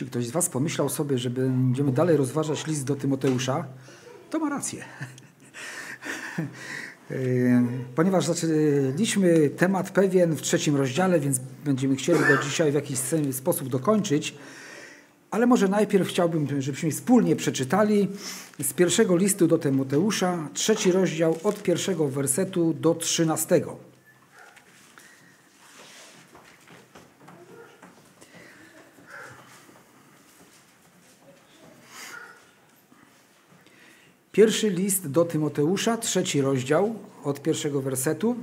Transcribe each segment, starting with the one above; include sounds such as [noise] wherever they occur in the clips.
Jeśli ktoś z Was pomyślał sobie, że będziemy dalej rozważać list do Tymoteusza, to ma rację. [laughs] Ponieważ zaczęliśmy temat pewien w trzecim rozdziale, więc będziemy chcieli go dzisiaj w jakiś sposób dokończyć. Ale może najpierw chciałbym, żebyśmy wspólnie przeczytali z pierwszego listu do Tymoteusza, trzeci rozdział od pierwszego wersetu do trzynastego. Pierwszy list do Tymoteusza, trzeci rozdział, od pierwszego wersetu.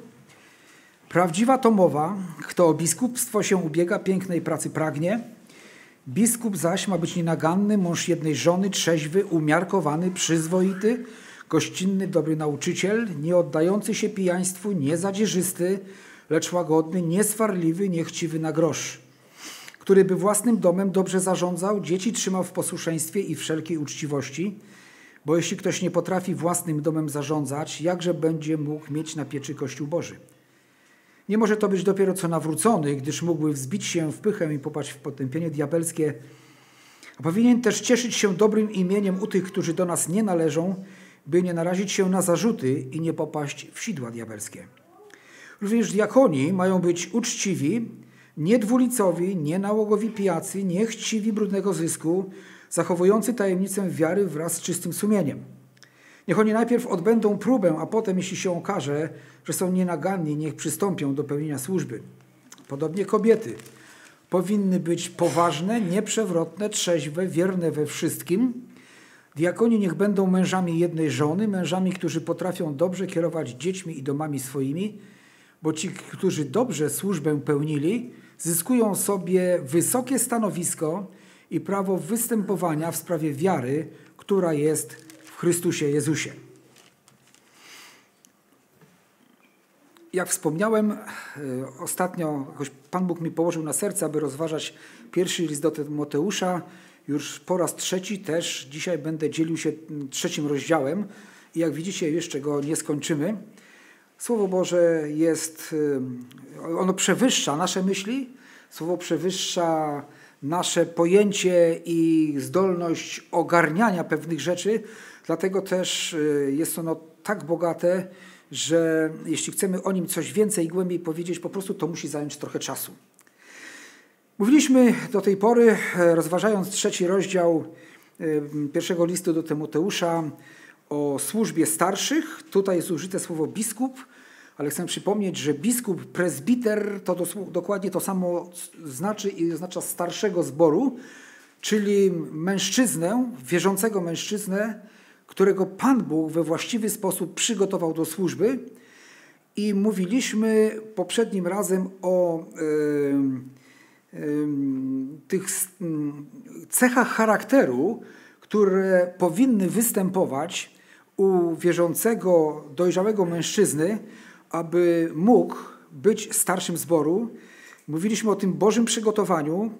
Prawdziwa to mowa, kto o biskupstwo się ubiega, pięknej pracy pragnie. Biskup zaś ma być nienaganny, mąż jednej żony, trzeźwy, umiarkowany, przyzwoity, gościnny, dobry nauczyciel, nie oddający się pijaństwu, nie zadzierzysty, lecz łagodny, nieswarliwy, niechciwy na grosz, który by własnym domem dobrze zarządzał, dzieci trzymał w posłuszeństwie i wszelkiej uczciwości, bo jeśli ktoś nie potrafi własnym domem zarządzać, jakże będzie mógł mieć na pieczy Kościół Boży? Nie może to być dopiero co nawrócony, gdyż mógłby wzbić się w pychę i popaść w potępienie diabelskie. A powinien też cieszyć się dobrym imieniem u tych, którzy do nas nie należą, by nie narazić się na zarzuty i nie popaść w sidła diabelskie. Również diakoni mają być uczciwi, niedwulicowi, nienałogowi pijacy, niechciwi brudnego zysku, zachowujący tajemnicę wiary wraz z czystym sumieniem. Niech oni najpierw odbędą próbę, a potem, jeśli się okaże, że są nienaganni, niech przystąpią do pełnienia służby. Podobnie kobiety powinny być poważne, nieprzewrotne, trzeźwe, wierne we wszystkim. Diakoni niech będą mężami jednej żony, mężami, którzy potrafią dobrze kierować dziećmi i domami swoimi, bo ci, którzy dobrze służbę pełnili, zyskują sobie wysokie stanowisko i prawo występowania w sprawie wiary, która jest w Chrystusie Jezusie. Jak wspomniałem, e, ostatnio jakoś Pan Bóg mi położył na serce, aby rozważać pierwszy list do Tymoteusza. Już po raz trzeci też dzisiaj będę dzielił się trzecim rozdziałem i jak widzicie jeszcze go nie skończymy. Słowo Boże jest, e, ono przewyższa nasze myśli, Słowo przewyższa nasze pojęcie i zdolność ogarniania pewnych rzeczy, dlatego też y, jest ono tak bogate, że jeśli chcemy o nim coś więcej i głębiej powiedzieć, po prostu to musi zająć trochę czasu. Mówiliśmy do tej pory, e, rozważając trzeci rozdział y, pierwszego listu do Tymoteusza o służbie starszych. Tutaj jest użyte słowo biskup, ale chcę przypomnieć, że biskup, prezbiter to dokładnie to samo znaczy i oznacza starszego zboru, czyli mężczyznę, wierzącego mężczyznę, którego Pan Bóg we właściwy sposób przygotował do służby. I mówiliśmy poprzednim razem o y, y, tych cechach charakteru, które powinny występować u wierzącego, dojrzałego mężczyzny, aby mógł być starszym zboru. Mówiliśmy o tym Bożym przygotowaniu.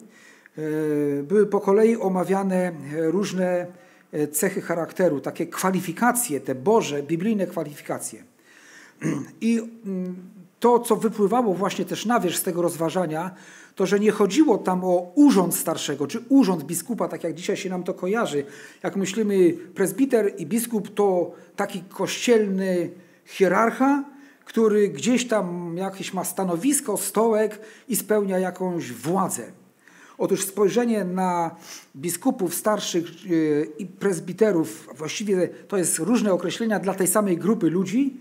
E, były po kolei omawiane różne e, cechy charakteru, takie kwalifikacje, te Boże, biblijne kwalifikacje. [clears throat] I mm, to, co wypływało właśnie też na wierzch z tego rozważania, to, że nie chodziło tam o urząd starszego, czy urząd biskupa, tak jak dzisiaj się nam to kojarzy. Jak myślimy, prezbiter i biskup to taki kościelny hierarcha, który gdzieś tam jakieś ma stanowisko, stołek i spełnia jakąś władzę. Otóż spojrzenie na biskupów starszych yy, i prezbiterów, właściwie to jest różne określenia dla tej samej grupy ludzi,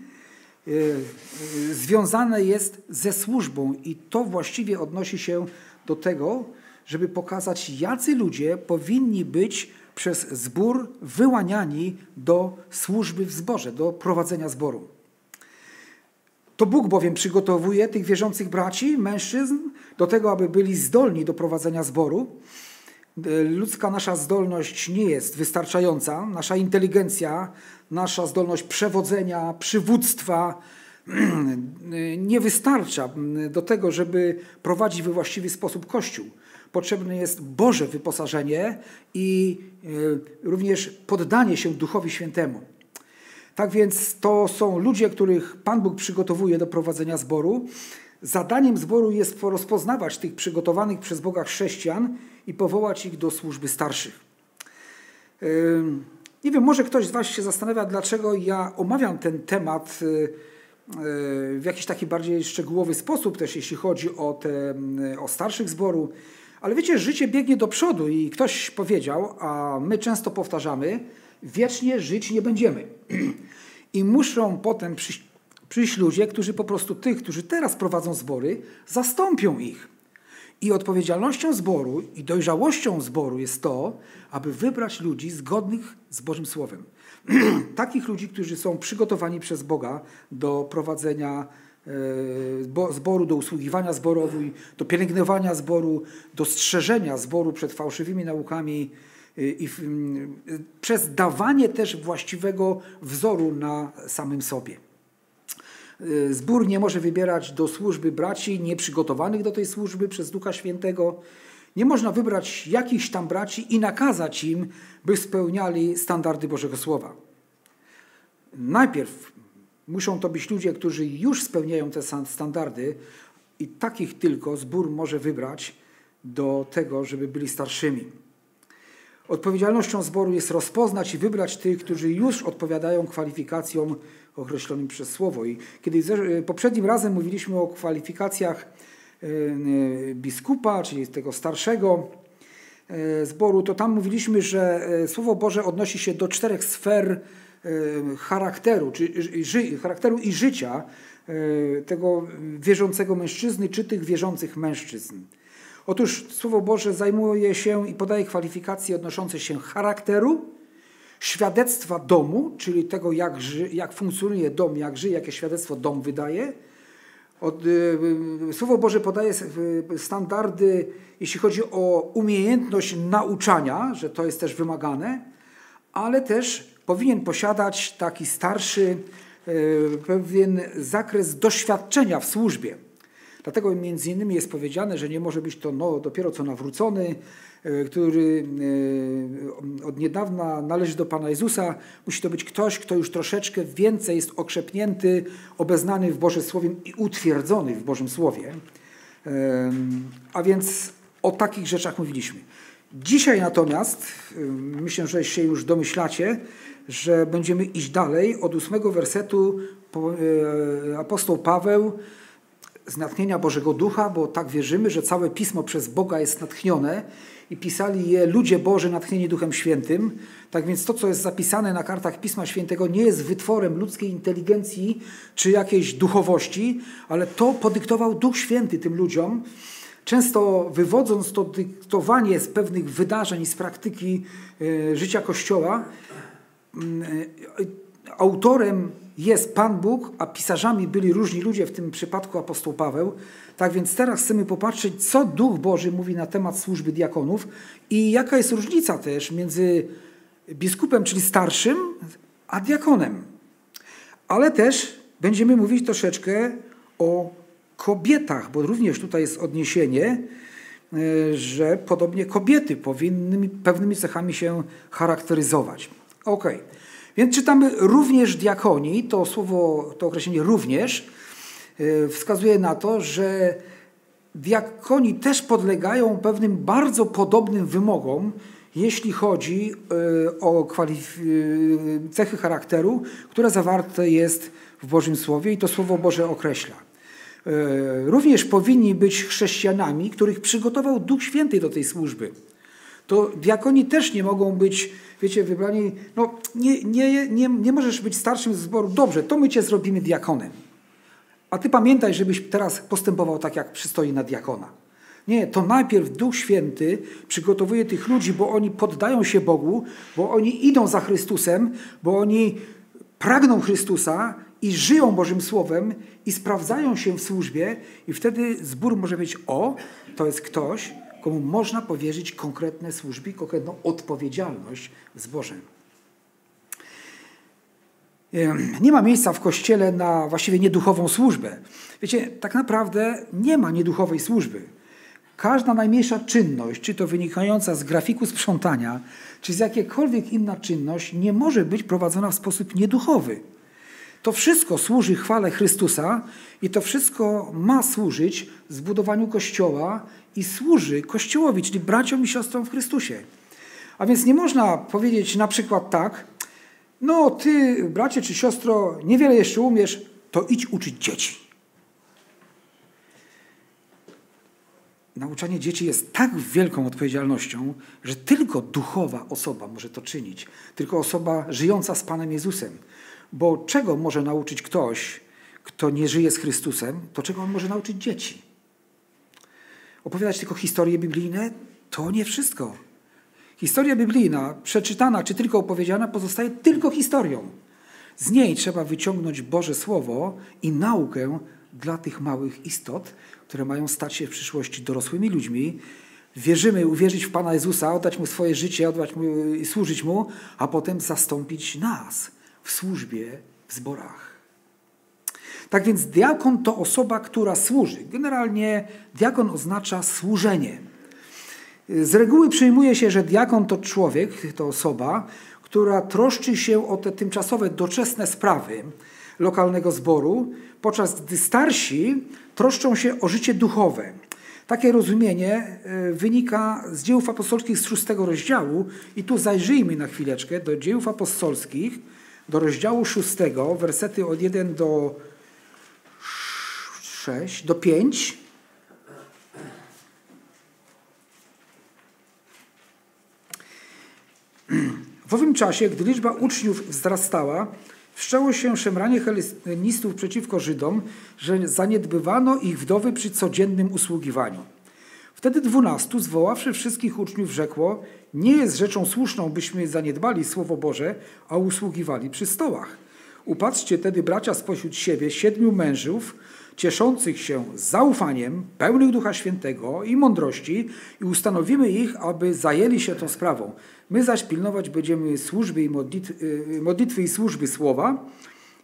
yy, yy, związane jest ze służbą i to właściwie odnosi się do tego, żeby pokazać, jacy ludzie powinni być przez zbór wyłaniani do służby w zborze, do prowadzenia zboru. To Bóg bowiem przygotowuje tych wierzących braci, mężczyzn, do tego, aby byli zdolni do prowadzenia zboru. Ludzka nasza zdolność nie jest wystarczająca. Nasza inteligencja, nasza zdolność przewodzenia, przywództwa [clears throat] nie wystarcza do tego, żeby prowadzić we właściwy sposób Kościół. Potrzebne jest Boże wyposażenie i e, również poddanie się Duchowi Świętemu. Tak więc to są ludzie, których Pan Bóg przygotowuje do prowadzenia zboru. Zadaniem zboru jest rozpoznawać tych przygotowanych przez Boga chrześcijan i powołać ich do służby starszych. Nie wiem, może ktoś z Was się zastanawia, dlaczego ja omawiam ten temat y, y, w jakiś taki bardziej szczegółowy sposób, też jeśli chodzi o, te, y, o starszych zboru. Ale wiecie, życie biegnie do przodu i ktoś powiedział, a my często powtarzamy, wiecznie żyć nie będziemy. [clears throat] I muszą potem przyjść, przyjść ludzie, którzy po prostu tych, którzy teraz prowadzą zbory, zastąpią ich. I odpowiedzialnością zboru i dojrzałością zboru jest to, aby wybrać ludzi zgodnych z Bożym Słowem. [clears throat] Takich ludzi, którzy są przygotowani przez Boga do prowadzenia e, zboru, do usługiwania zborowi, do pielęgnowania zboru, do strzeżenia zboru przed fałszywymi naukami i przez dawanie też właściwego wzoru na samym sobie. Y, zbór nie może wybierać do służby braci nieprzygotowanych do tej służby przez Ducha Świętego. Nie można wybrać jakichś tam braci i nakazać im, by spełniali standardy Bożego Słowa. Najpierw muszą to być ludzie, którzy już spełniają te standardy i takich tylko zbór może wybrać do tego, żeby byli starszymi. Odpowiedzialnością zboru jest rozpoznać i wybrać tych, którzy już odpowiadają kwalifikacjom określonym przez Słowo. I kiedy poprzednim razem mówiliśmy o kwalifikacjach e, e, biskupa, czyli tego starszego e, zboru, to tam mówiliśmy, że Słowo Boże odnosi się do czterech sfer charakteru, czy, charakteru i życia tego wierzącego mężczyzny, czy tych wierzących mężczyzn. Otóż Słowo Boże zajmuje się i podaje kwalifikacje odnoszące się charakteru, świadectwa domu, czyli tego, jak, ży, jak funkcjonuje dom, jak żyje, jakie świadectwo dom wydaje. Od, y, y, Słowo Boże podaje y, standardy, jeśli chodzi o umiejętność nauczania, że to jest też wymagane, ale też powinien posiadać taki starszy pewien zakres doświadczenia w służbie. Dlatego między innymi jest powiedziane, że nie może być to no, dopiero co nawrócony, e, który e, od niedawna należy do Pana Jezusa. Musi to być ktoś, kto już troszeczkę więcej jest okrzepnięty, obeznany w Bożym Słowie i utwierdzony w Bożym Słowie. A więc o takich rzeczach mówiliśmy. Dzisiaj natomiast, myślę, że się już domyślacie, że będziemy iść dalej. Od ósmego wersetu e, apostoł Paweł z natchnienia Bożego Ducha, bo tak wierzymy, że całe pismo przez Boga jest natchnione i pisali je ludzie Boży natchnieni Duchem Świętym. Tak więc to, co jest zapisane na kartach Pisma Świętego, nie jest wytworem ludzkiej inteligencji czy jakiejś duchowości, ale to podyktował Duch Święty tym ludziom. Często wywodząc to dyktowanie z pewnych wydarzeń, z praktyki e, życia Kościoła, mm, e, autorem jest Pan Bóg, a pisarzami byli różni ludzie, w tym przypadku apostoł Paweł. Tak więc teraz chcemy popatrzeć, co Duch Boży mówi na temat służby diakonów i jaka jest różnica też między biskupem, czyli starszym, a diakonem. Ale też będziemy mówić troszeczkę o kobietach, bo również tutaj jest odniesienie, e, że podobnie kobiety powinny pewnymi cechami się charakteryzować. Okej. Okay. Więc czytamy również diakonii, to słowo, to określenie również e, wskazuje na to, że diakoni też podlegają pewnym bardzo podobnym wymogom, jeśli chodzi e, o e, cechy charakteru, które zawarte jest w Bożym Słowie i to Słowo Boże określa. Również powinni być chrześcijanami, których przygotował Duch Święty do tej służby. To diakoni też nie mogą być wiecie, wybrani, no nie, nie, nie, nie możesz być starszym z zboru, dobrze, to my cię zrobimy diakonem. A ty pamiętaj, żebyś teraz postępował tak, jak przystoi na diakona. Nie, to najpierw Duch Święty przygotowuje tych ludzi, bo oni poddają się Bogu, bo oni idą za Chrystusem, bo oni pragną Chrystusa i żyją Bożym Słowem i sprawdzają się w służbie i wtedy zbór może być o, to jest ktoś, komu można powierzyć konkretne służby, konkretną odpowiedzialność w zborze. Nie ma miejsca w kościele na właściwie nieduchową służbę. Wiecie, tak naprawdę nie ma nieduchowej służby. Każda najmniejsza czynność, czy to wynikająca z grafiku sprzątania, czy z jakiekolwiek inna czynność, nie może być prowadzona w sposób nieduchowy. To wszystko służy chwale Chrystusa i to wszystko ma służyć zbudowaniu Kościoła i służy Kościołowi, czyli braciom i siostrom w Chrystusie. A więc nie można powiedzieć na przykład tak, no ty, bracie czy siostro, niewiele jeszcze umiesz, to idź uczyć dzieci. Nauczanie dzieci jest tak wielką odpowiedzialnością, że tylko duchowa osoba może to czynić, tylko osoba żyjąca z Panem Jezusem. Bo czego może nauczyć ktoś, kto nie żyje z Chrystusem, to czego on może nauczyć dzieci? Opowiadać tylko historie biblijne to nie wszystko. Historia biblijna, przeczytana czy tylko opowiedziana, pozostaje tylko historią. Z niej trzeba wyciągnąć Boże Słowo i naukę dla tych małych istot, które mają stać się w przyszłości dorosłymi ludźmi. Wierzymy, uwierzyć w Pana Jezusa, oddać Mu swoje życie, oddać Mu służyć Mu, a potem zastąpić nas w służbie w zborach. Tak więc diakon to osoba, która służy. Generalnie diakon oznacza służenie. Z reguły przyjmuje się, że diakon to człowiek, to osoba, która troszczy się o te tymczasowe, doczesne sprawy lokalnego zboru, podczas gdy starsi troszczą się o życie duchowe. Takie rozumienie e, wynika z dziełów apostolskich z szóstego rozdziału i tu zajrzyjmy na chwileczkę do dziełów apostolskich, do rozdziału szóstego, wersety od 1 do 6, do 5. W owym czasie, gdy liczba uczniów wzrastała, wszczęło się szemranie helenistów przeciwko Żydom, że zaniedbywano ich wdowy przy codziennym usługiwaniu. Wtedy dwunastu, zwoławszy wszystkich uczniów, rzekło: Nie jest rzeczą słuszną, byśmy zaniedbali Słowo Boże, a usługiwali przy stołach. Upatrzcie tedy, bracia, spośród siebie siedmiu mężów, cieszących się zaufaniem, pełnych Ducha Świętego i mądrości, i ustanowimy ich, aby zajęli się tą sprawą. My zaś pilnować będziemy służby i modlitwy, y, modlitwy i służby słowa.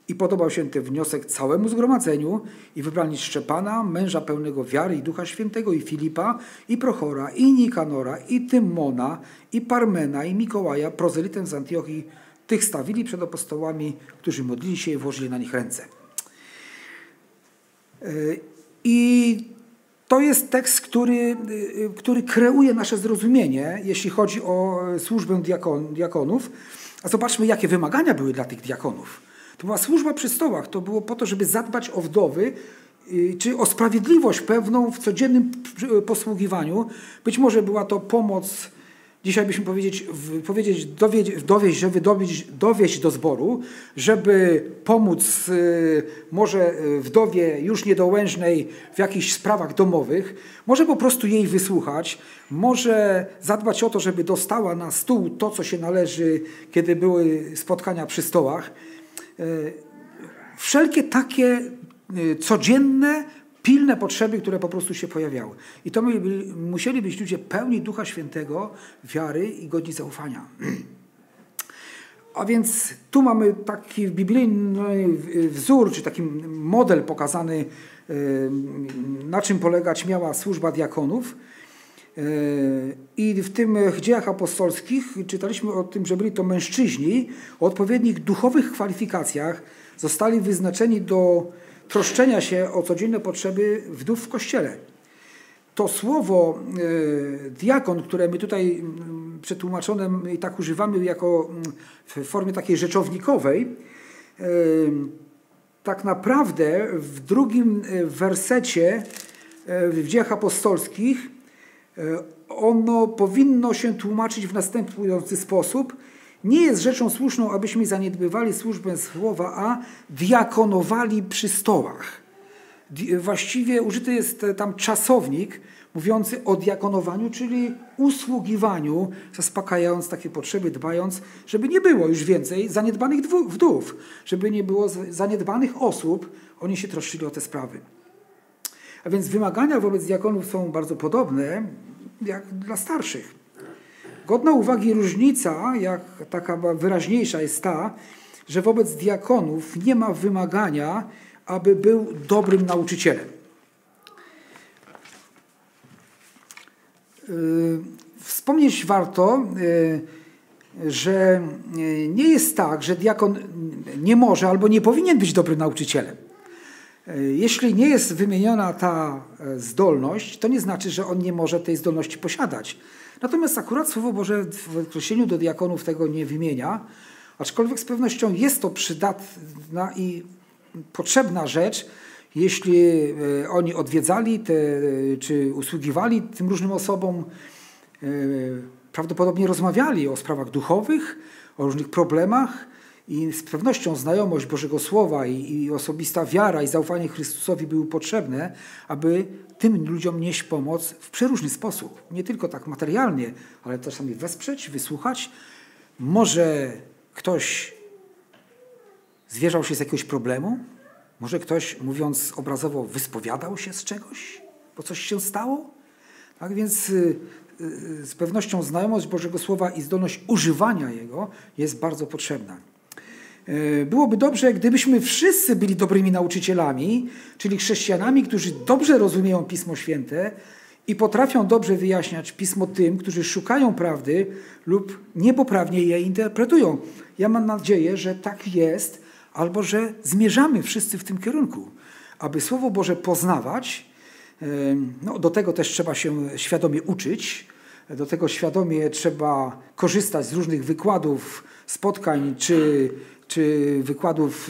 I podobał się ten wniosek całemu zgromadzeniu i wybrali Szczepana, męża pełnego wiary i Ducha Świętego, i Filipa, i Prochora, i Nikanora, i Tymona, i Parmena, i Mikołaja, prozelitem z Antiochii. Tych stawili przed apostołami, którzy modlili się i włożyli na nich ręce. Y, I to jest tekst, który, y, który kreuje nasze zrozumienie, jeśli chodzi o służbę diakon, diakonów. A zobaczmy, jakie wymagania były dla tych diakonów. To była służba przy stołach. To było po to, żeby zadbać o wdowy, czy o sprawiedliwość pewną w codziennym posługiwaniu. Być może była to pomoc dzisiaj byśmy powiedzieć, powiedzieć dowieść, żeby dowieść, dowieść do zboru, żeby pomóc y, może y, wdowie już niedołężnej w jakichś sprawach domowych, może po prostu jej wysłuchać, może zadbać o to, żeby dostała na stół to, co się należy, kiedy były spotkania przy stołach. Y, wszelkie takie codzienne pilne potrzeby, które po prostu się pojawiały. I to musieli być ludzie pełni Ducha Świętego, wiary i godni zaufania. [clears throat] A więc tu mamy taki biblijny wzór, czy taki model pokazany, na czym polegać miała służba diakonów. I w tym dziejach apostolskich czytaliśmy o tym, że byli to mężczyźni o odpowiednich duchowych kwalifikacjach, zostali wyznaczeni do troszczenia się o codzienne potrzeby wdów w kościele. To słowo e, diakon, które my tutaj mm, przetłumaczone i tak używamy jako mm, w formie takiej rzeczownikowej, e, tak naprawdę w drugim e, wersecie w dziejach apostolskich ono powinno się tłumaczyć w następujący sposób – nie jest rzeczą słuszną, abyśmy zaniedbywali służbę słowa, a diakonowali przy stołach. Właściwie użyty jest tam czasownik mówiący o diakonowaniu, czyli usługiwaniu, zaspokajając takie potrzeby, dbając, żeby nie było już więcej zaniedbanych wdów, żeby nie było zaniedbanych osób. Oni się troszczyli o te sprawy. A więc wymagania wobec diakonów są bardzo podobne jak dla starszych. Godna uwagi różnica, jak taka wyraźniejsza jest ta, że wobec diakonów nie ma wymagania, aby był dobrym nauczycielem. Yy, wspomnieć warto, yy, że nie jest tak, że diakon nie może albo nie powinien być dobrym nauczycielem. Jeśli nie jest wymieniona ta zdolność, to nie znaczy, że on nie może tej zdolności posiadać. Natomiast akurat Słowo Boże w określeniu do diakonów tego nie wymienia, aczkolwiek z pewnością jest to przydatna i potrzebna rzecz, jeśli e, oni odwiedzali te, czy usługiwali tym różnym osobom, e, prawdopodobnie rozmawiali o sprawach duchowych, o różnych problemach i z pewnością znajomość Bożego Słowa i, i osobista wiara i zaufanie Chrystusowi były potrzebne, aby tym ludziom nieść pomoc w przeróżny sposób. Nie tylko tak materialnie, ale czasami wesprzeć, wysłuchać. Może ktoś zwierzał się z jakiegoś problemu, może ktoś, mówiąc obrazowo, wyspowiadał się z czegoś, bo coś się stało. Tak więc y, y, z pewnością znajomość Bożego Słowa i zdolność używania jego jest bardzo potrzebna. Y, byłoby dobrze, gdybyśmy wszyscy byli dobrymi nauczycielami, czyli chrześcijanami, którzy dobrze rozumieją Pismo Święte i potrafią dobrze wyjaśniać Pismo tym, którzy szukają prawdy lub niepoprawnie je interpretują. Ja mam nadzieję, że tak jest albo że zmierzamy wszyscy w tym kierunku, aby Słowo Boże poznawać. No, do tego też trzeba się świadomie uczyć, do tego świadomie trzeba korzystać z różnych wykładów, spotkań czy, czy wykładów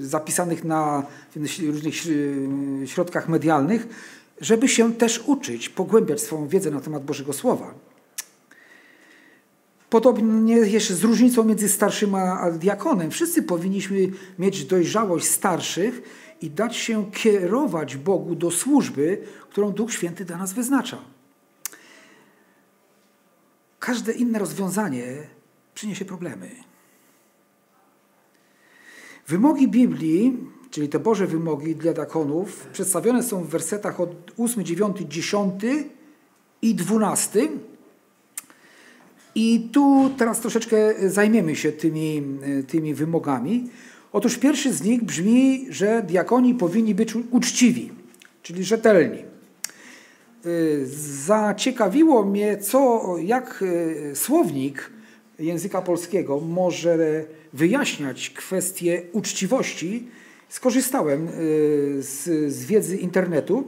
zapisanych na różnych środkach medialnych, żeby się też uczyć, pogłębiać swoją wiedzę na temat Bożego Słowa. Podobnie jeszcze z różnicą między starszym a diakonem. Wszyscy powinniśmy mieć dojrzałość starszych i dać się kierować Bogu do służby, którą Duch Święty dla nas wyznacza. Każde inne rozwiązanie przyniesie problemy. Wymogi Biblii, czyli te Boże wymogi dla diakonów, przedstawione są w wersetach od 8, 9, 10 i 12 i tu teraz troszeczkę zajmiemy się tymi, tymi wymogami. Otóż pierwszy z nich brzmi, że diakoni powinni być uczciwi, czyli rzetelni. Y, zaciekawiło mnie, co, jak y, słownik języka polskiego może wyjaśniać kwestię uczciwości. Skorzystałem y, z, z wiedzy internetu.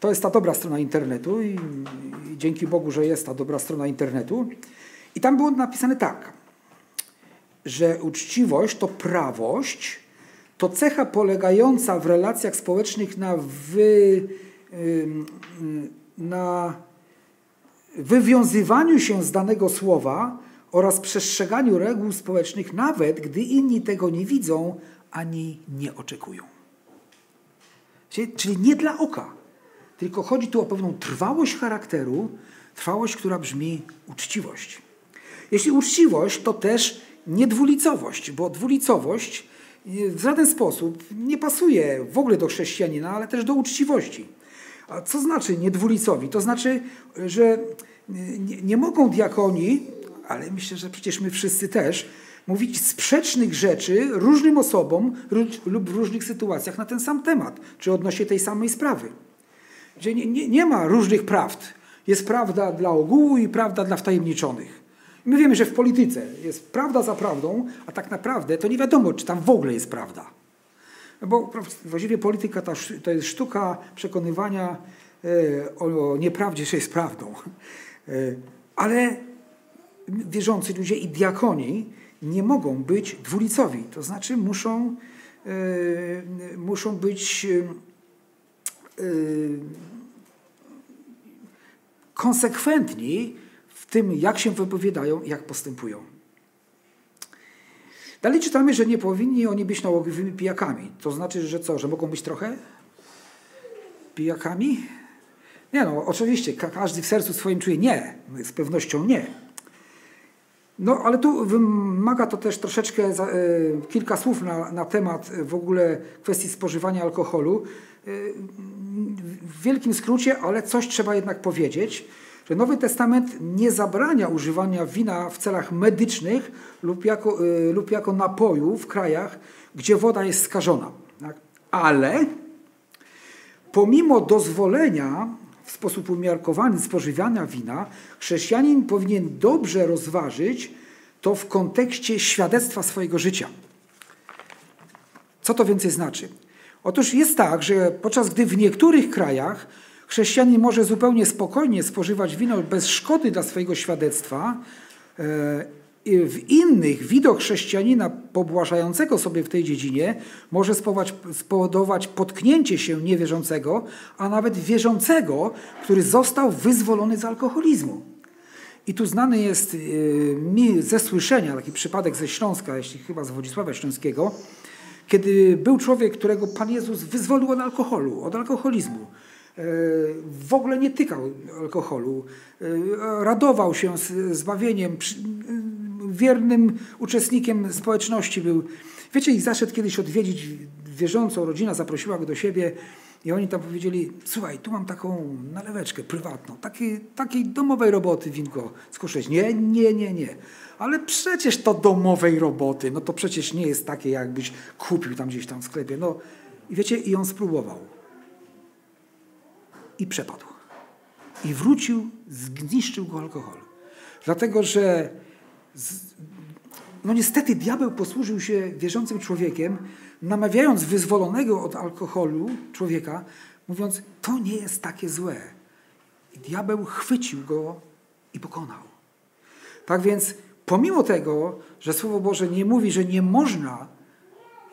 To jest ta dobra strona internetu i, i dzięki Bogu, że jest ta dobra strona internetu. I tam było napisane tak, że uczciwość to prawość, to cecha polegająca w relacjach społecznych na, wy, na wywiązywaniu się z danego słowa oraz przestrzeganiu reguł społecznych, nawet gdy inni tego nie widzą ani nie oczekują. Czyli nie dla oka, tylko chodzi tu o pewną trwałość charakteru, trwałość, która brzmi uczciwość. Jeśli uczciwość, to też niedwulicowość, bo dwulicowość w żaden sposób nie pasuje w ogóle do chrześcijanina, ale też do uczciwości. A co znaczy niedwulicowi? To znaczy, że nie, nie mogą diakoni, ale myślę, że przecież my wszyscy też, mówić sprzecznych rzeczy różnym osobom lub w różnych sytuacjach na ten sam temat, czy odnośnie tej samej sprawy. Gdzie nie, nie, nie ma różnych prawd. Jest prawda dla ogółu i prawda dla wtajemniczonych. My wiemy, że w polityce jest prawda za prawdą, a tak naprawdę to nie wiadomo, czy tam w ogóle jest prawda. Bo właściwie polityka to jest sztuka przekonywania e, o nieprawdzie, że jest prawdą. E, ale wierzący ludzie i diakoni nie mogą być dwulicowi. To znaczy muszą, e, muszą być konsekwentni tym, jak się wypowiadają, jak postępują. Dalej czytamy, że nie powinni oni być nałogowymi pijakami. To znaczy, że co, że mogą być trochę pijakami? Nie no, oczywiście, każdy w sercu swoim czuje nie, z pewnością nie. No, ale tu wymaga to też troszeczkę e, kilka słów na, na temat w ogóle kwestii spożywania alkoholu. E, w wielkim skrócie, ale coś trzeba jednak powiedzieć że Nowy Testament nie zabrania używania wina w celach medycznych lub jako, y, lub jako napoju w krajach, gdzie woda jest skażona. Tak? Ale pomimo dozwolenia sposób umiarkowany spożywania wina, chrześcijanin powinien dobrze rozważyć to w kontekście świadectwa swojego życia. Co to więcej znaczy? Otóż jest tak, że podczas gdy w niektórych krajach chrześcijanin może zupełnie spokojnie spożywać wino bez szkody dla swojego świadectwa, e, w innych widok chrześcijanina pobłażającego sobie w tej dziedzinie może spowodować potknięcie się niewierzącego, a nawet wierzącego, który został wyzwolony z alkoholizmu. I tu znany jest y, mi ze słyszenia taki przypadek ze Śląska, jeśli chyba z Wodzisława Śląskiego, kiedy był człowiek, którego Pan Jezus wyzwolił od alkoholu, od alkoholizmu. E, w ogóle nie tykał alkoholu, e, radował się z zbawieniem, wiernym uczestnikiem społeczności był. Wiecie, i zaszedł kiedyś odwiedzić wierzącą rodzinę, zaprosiła go do siebie i oni tam powiedzieli, słuchaj, tu mam taką naleweczkę prywatną, takiej, takiej domowej roboty winko skuszeć. Nie, nie, nie, nie. Ale przecież to domowej roboty, no to przecież nie jest takie, jakbyś kupił tam gdzieś tam w sklepie. No i wiecie, i on spróbował. I przepadł. I wrócił, zniszczył go alkohol. Dlatego, że no niestety diabeł posłużył się wierzącym człowiekiem, namawiając wyzwolonego od alkoholu człowieka, mówiąc, to nie jest takie złe. I diabeł chwycił go i pokonał. Tak więc, pomimo tego, że Słowo Boże nie mówi, że nie można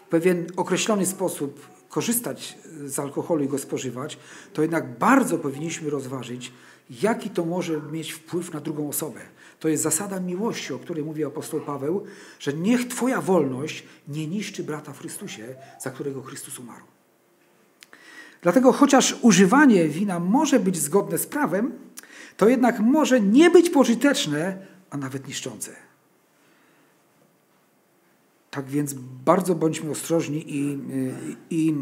w pewien określony sposób korzystać z alkoholu i go spożywać, to jednak bardzo powinniśmy rozważyć, jaki to może mieć wpływ na drugą osobę. To jest zasada miłości, o której mówi apostoł Paweł, że niech Twoja wolność nie niszczy brata w Chrystusie, za którego Chrystus umarł. Dlatego chociaż używanie wina może być zgodne z prawem, to jednak może nie być pożyteczne, a nawet niszczące. Tak więc bardzo bądźmy ostrożni i, i,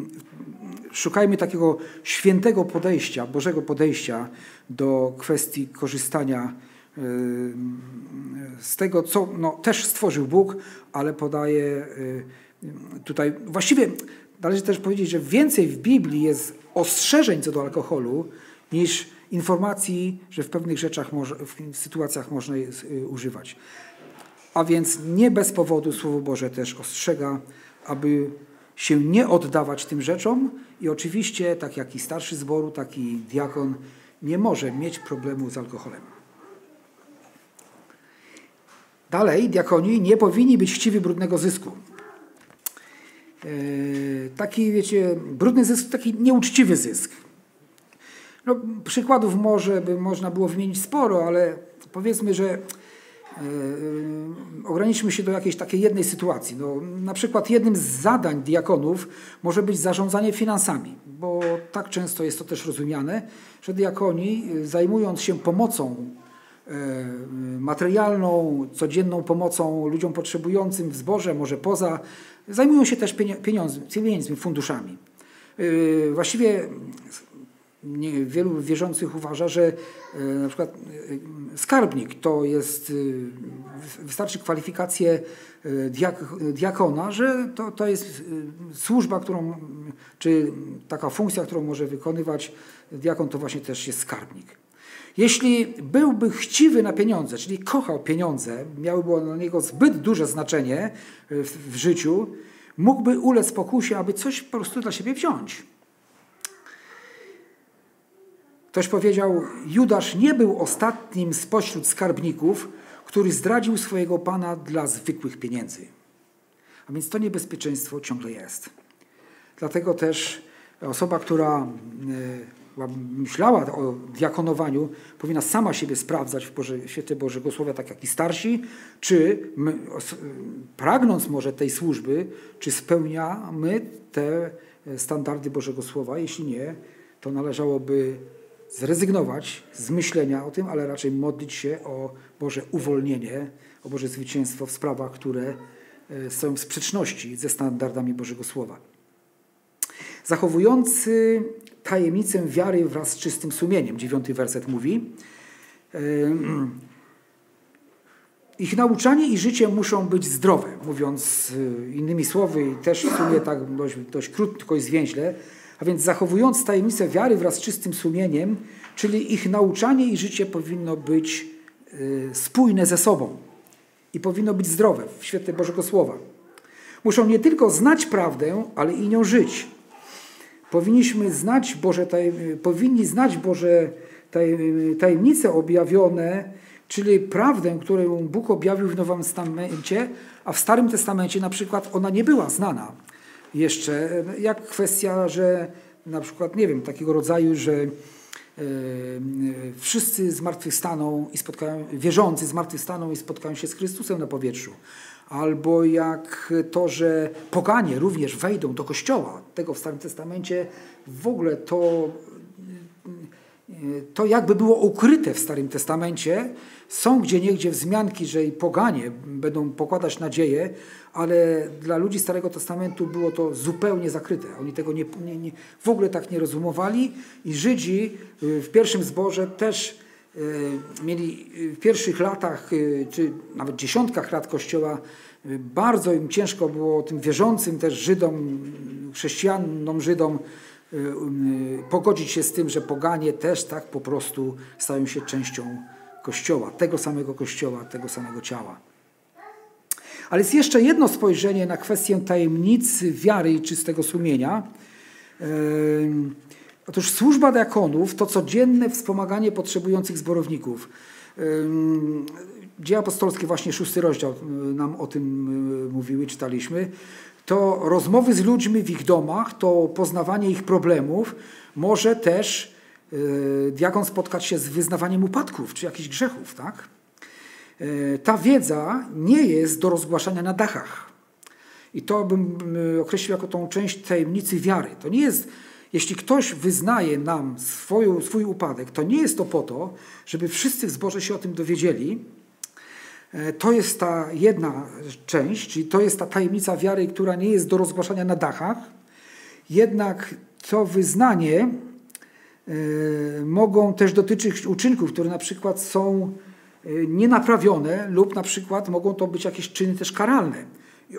szukajmy takiego świętego podejścia, Bożego podejścia do kwestii korzystania z tego, co no, też stworzył Bóg, ale podaje y, tutaj, właściwie należy też powiedzieć, że więcej w Biblii jest ostrzeżeń co do alkoholu, niż informacji, że w pewnych rzeczach, może, w sytuacjach można je y, używać. A więc nie bez powodu Słowo Boże też ostrzega, aby się nie oddawać tym rzeczom i oczywiście, tak jak i starszy zboru, tak i diakon nie może mieć problemu z alkoholem. Dalej, diakoni nie powinni być chciwi brudnego zysku. E, taki, wiecie, brudny zysk, taki nieuczciwy zysk. No, przykładów może by można było wymienić sporo, ale powiedzmy, że e, ograniczmy się do jakiejś takiej jednej sytuacji. No, na przykład jednym z zadań diakonów może być zarządzanie finansami, bo tak często jest to też rozumiane, że diakoni zajmując się pomocą E, materialną, codzienną pomocą ludziom potrzebującym w zborze, może poza. Zajmują się też pieniędzmi, funduszami. E, właściwie wielu wierzących uważa, że e, na przykład skarbnik to jest, wystarczy kwalifikacje diak, diakona, że to, to jest służba, którą, czy taka funkcja, którą może wykonywać diakon, to właśnie też jest skarbnik. Jeśli byłby chciwy na pieniądze, czyli kochał pieniądze, miałyby dla niego zbyt duże znaczenie e, w, w życiu, mógłby ulec pokusie, aby coś po prostu dla siebie wziąć. Ktoś powiedział, Judasz nie był ostatnim spośród skarbników, który zdradził swojego pana dla zwykłych pieniędzy. A więc to niebezpieczeństwo ciągle jest. Dlatego też osoba, która e, myślała o diakonowaniu, powinna sama siebie sprawdzać w Boże, świecie Bożego Słowa, tak jak i starsi, czy my, pragnąc może tej służby, czy spełniamy te standardy Bożego Słowa. Jeśli nie, to należałoby zrezygnować z myślenia o tym, ale raczej modlić się o Boże uwolnienie, o Boże zwycięstwo w sprawach, które e, są w sprzeczności ze standardami Bożego Słowa. Zachowujący tajemnicę wiary wraz z czystym sumieniem. Dziewiąty werset mówi. Ich nauczanie i życie muszą być zdrowe, mówiąc y, innymi słowy, też w sumie tak dość, dość krótko i zwięźle, A więc zachowując tajemnicę wiary wraz z czystym sumieniem, czyli ich nauczanie i życie powinno być y, spójne ze sobą i powinno być zdrowe w świetle Bożego Słowa. Muszą nie tylko znać prawdę, ale i nią żyć. Powinniśmy znać Boże, powinni znać Boże tajemnice objawione, czyli prawdę, którą Bóg objawił w Nowym Testamencie, a w Starym Testamencie na przykład ona nie była znana jeszcze. Jak kwestia, że na przykład, nie wiem, takiego rodzaju, że e, wszyscy zmartwychwstaną i spotkają, wierzący zmartwychwstaną i spotkają się z Chrystusem na powietrzu. Albo jak to, że poganie również wejdą do kościoła. Tego w Starym Testamencie w ogóle to to jakby było ukryte w Starym Testamencie. Są gdzie niegdzie wzmianki, że i poganie będą pokładać nadzieję, ale dla ludzi Starego Testamentu było to zupełnie zakryte. Oni tego nie, nie, nie, w ogóle tak nie rozumowali i Żydzi w pierwszym zborze też mieli w pierwszych latach, y, czy nawet dziesiątkach lat Kościoła, bardzo im ciężko było tym wierzącym też Żydom, chrześcijanom Żydom Y, y, pogodzić się z tym, że poganie też tak po prostu stają się częścią Kościoła, tego samego Kościoła, tego samego ciała. Ale jest jeszcze jedno spojrzenie na kwestię tajemnicy wiary i czystego sumienia. Y, otóż służba diakonów to codzienne wspomaganie potrzebujących zborowników. Dzieje apostolskie, właśnie szósty rozdział nam o tym mówiły, czytaliśmy to rozmowy z ludźmi w ich domach, to poznawanie ich problemów, może też yy, diakon spotkać się z wyznawaniem upadków czy jakichś grzechów. Tak? Ta wiedza nie jest do rozgłaszania na dachach. I to bym określił jako tą część tajemnicy wiary. To nie jest, jeśli ktoś wyznaje nam swoją, swój upadek, to nie jest to po to, żeby wszyscy w zborze się o tym dowiedzieli, E, to jest ta jedna część, czyli to jest ta tajemnica wiary, która nie jest do rozgłaszania na dachach. Jednak to wyznanie e, mogą też dotyczyć uczynków, które na przykład są e, nienaprawione lub na przykład mogą to być jakieś czyny też karalne.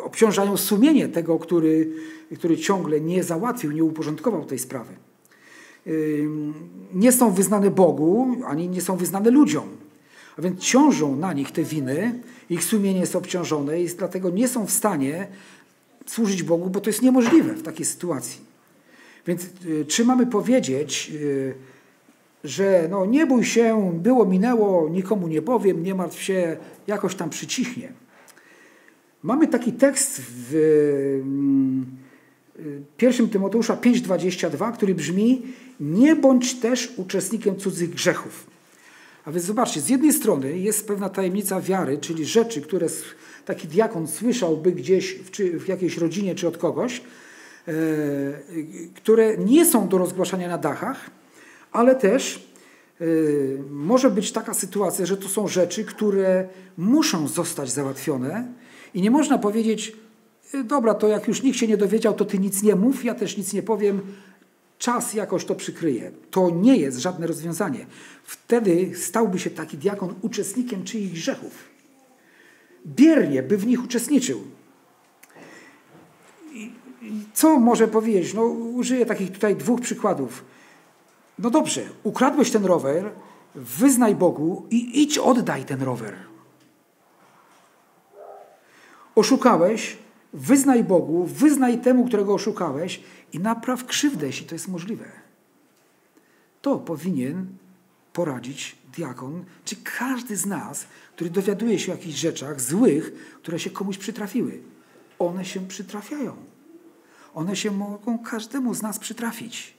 Obciążają sumienie tego, który, który ciągle nie załatwił, nie uporządkował tej sprawy. Nie są wyznane Bogu, ani nie są wyznane ludziom. A więc ciążą na nich te winy, ich sumienie jest obciążone i dlatego nie są w stanie służyć Bogu, bo to jest niemożliwe w takiej sytuacji. Więc y, czy mamy powiedzieć, y, że no nie bój się, było, minęło, nikomu nie powiem, nie martw się, jakoś tam przycichnie. Mamy taki tekst w y, pierwszym Tymoteusza 5,22, który brzmi: Nie bądź też uczestnikiem cudzych grzechów. A więc zobaczcie, z jednej strony jest pewna tajemnica wiary, czyli rzeczy, które taki diakon słyszałby gdzieś w, w jakiejś rodzinie czy od kogoś, e, które nie są do rozgłaszania na dachach, ale też e, może być taka sytuacja, że to są rzeczy, które muszą zostać załatwione i nie można powiedzieć, e, dobra, to jak już nikt się nie dowiedział, to ty nic nie mów, ja też nic nie powiem, czas jakoś to przykryje. To nie jest żadne rozwiązanie. Wtedy stałby się taki diakon uczestnikiem czyich grzechów. Biernie by w nich uczestniczył. I co może powiedzieć? No, użyję takich tutaj dwóch przykładów. No dobrze, ukradłeś ten rower, wyznaj Bogu i idź oddaj ten rower. Oszukałeś, wyznaj Bogu, wyznaj temu, którego oszukałeś i napraw krzywdę, jeśli to jest możliwe. To powinien poradzić diakon, czy każdy z nas, który dowiaduje się o jakichś rzeczach złych, które się komuś przytrafiły. One się przytrafiają. One się mogą każdemu z nas przytrafić.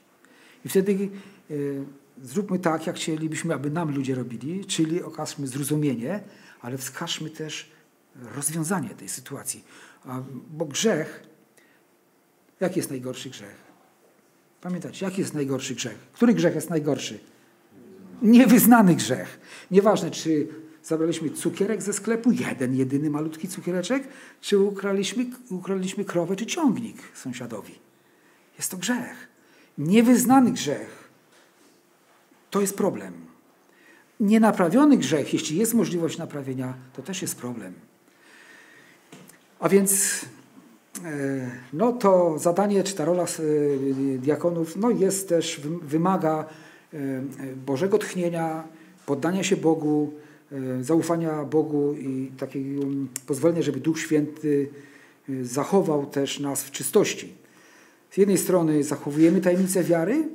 I wtedy y, zróbmy tak, jak chcielibyśmy, aby nam ludzie robili, czyli okażmy zrozumienie, ale wskażmy też rozwiązanie tej sytuacji. Bo grzech, jaki jest najgorszy grzech? Pamiętacie, jaki jest najgorszy grzech? Który grzech jest najgorszy? Niewyznany grzech. Nieważne, czy zabraliśmy cukierek ze sklepu, jeden, jedyny malutki cukiereczek, czy ukradliśmy, ukradliśmy krowę czy ciągnik sąsiadowi. Jest to grzech. Niewyznany grzech. To jest problem. Nienaprawiony grzech, jeśli jest możliwość naprawienia, to też jest problem. A więc no to zadanie czy ta rola diakonów no jest też, wymaga Bożego tchnienia, poddania się Bogu, zaufania Bogu i takiego pozwolenia, żeby Duch Święty zachował też nas w czystości. Z jednej strony zachowujemy tajemnicę wiary,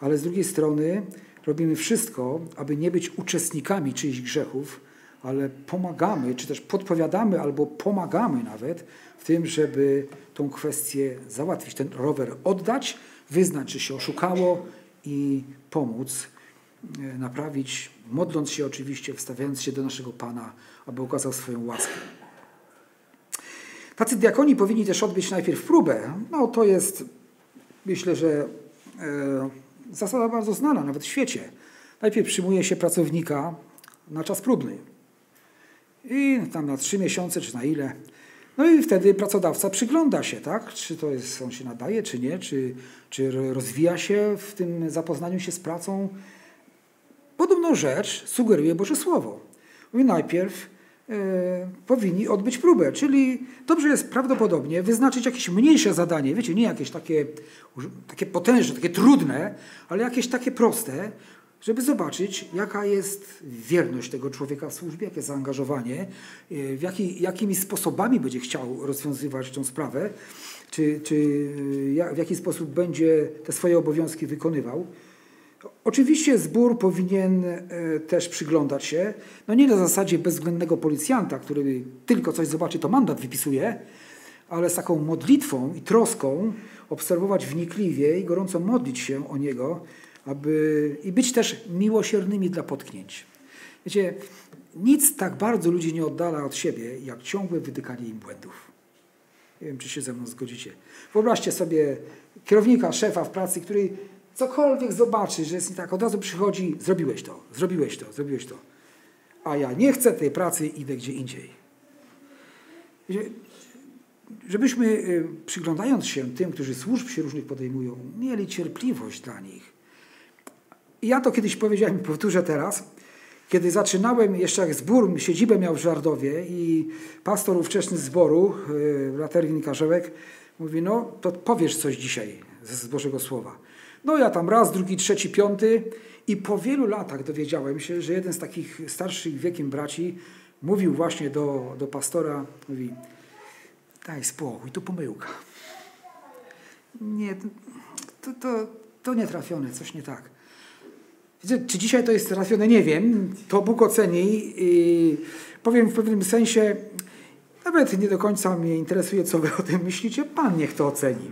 ale z drugiej strony robimy wszystko, aby nie być uczestnikami czyichś grzechów, ale pomagamy, czy też podpowiadamy, albo pomagamy nawet w tym, żeby tą kwestię załatwić, ten rower oddać, wyznać, że się oszukało i pomóc e, naprawić, modląc się oczywiście, wstawiając się do naszego Pana, aby okazał swoją łaskę. Tacy diakoni powinni też odbyć najpierw próbę. No to jest, myślę, że e, zasada bardzo znana, nawet w świecie. Najpierw przyjmuje się pracownika na czas próbny. I tam na trzy miesiące, czy na ile. No i wtedy pracodawca przygląda się, tak? Czy to jest, on się nadaje, czy nie, czy, czy rozwija się w tym zapoznaniu się z pracą. Podobną rzecz sugeruje Boże Słowo. Mówi najpierw e, powinni odbyć próbę, czyli dobrze jest prawdopodobnie wyznaczyć jakieś mniejsze zadanie, wiecie, nie jakieś takie, takie potężne, takie trudne, ale jakieś takie proste, żeby zobaczyć, jaka jest wierność tego człowieka w służbie, jakie zaangażowanie, e, w jaki, jakimi sposobami będzie chciał rozwiązywać tę sprawę, czy, czy w jaki sposób będzie te swoje obowiązki wykonywał. Oczywiście zbór powinien e, też przyglądać się, no nie na zasadzie bezwzględnego policjanta, który tylko coś zobaczy, to mandat wypisuje, ale z taką modlitwą i troską obserwować wnikliwie i gorąco modlić się o niego, aby i być też miłosiernymi dla potknięć. Wiecie, nic tak bardzo ludzi nie oddala od siebie, jak ciągłe wytykanie im błędów. Nie wiem, czy się ze mną zgodzicie. Wyobraźcie sobie kierownika, szefa w pracy, który cokolwiek zobaczy, że jest nie tak, od razu przychodzi, zrobiłeś to, zrobiłeś to, zrobiłeś to. A ja nie chcę tej pracy, idę gdzie indziej. Żebyśmy, y, przyglądając się tym, którzy służb się różnych podejmują, mieli cierpliwość dla nich. I ja to kiedyś powiedziałem powtórzę teraz. Kiedy zaczynałem, jeszcze jak zbór, siedzibę miał w Żardowie i pastor ówczesny zboru, y, Laterwin Karzełek, mówi, no to powiesz coś dzisiaj z Bożego Słowa. No ja tam raz, drugi, trzeci, piąty i po wielu latach dowiedziałem się, że jeden z takich starszych wiekiem braci mówił właśnie do, do pastora, mówi, daj spokój, to pomyłka. Nie, to, to, to nietrafione, coś nie tak. Czy dzisiaj to jest trafione? Nie wiem. To Bóg oceni. I powiem w pewnym sensie, nawet nie do końca mnie interesuje, co wy o tym myślicie. Pan niech to oceni.